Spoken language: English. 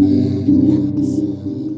X.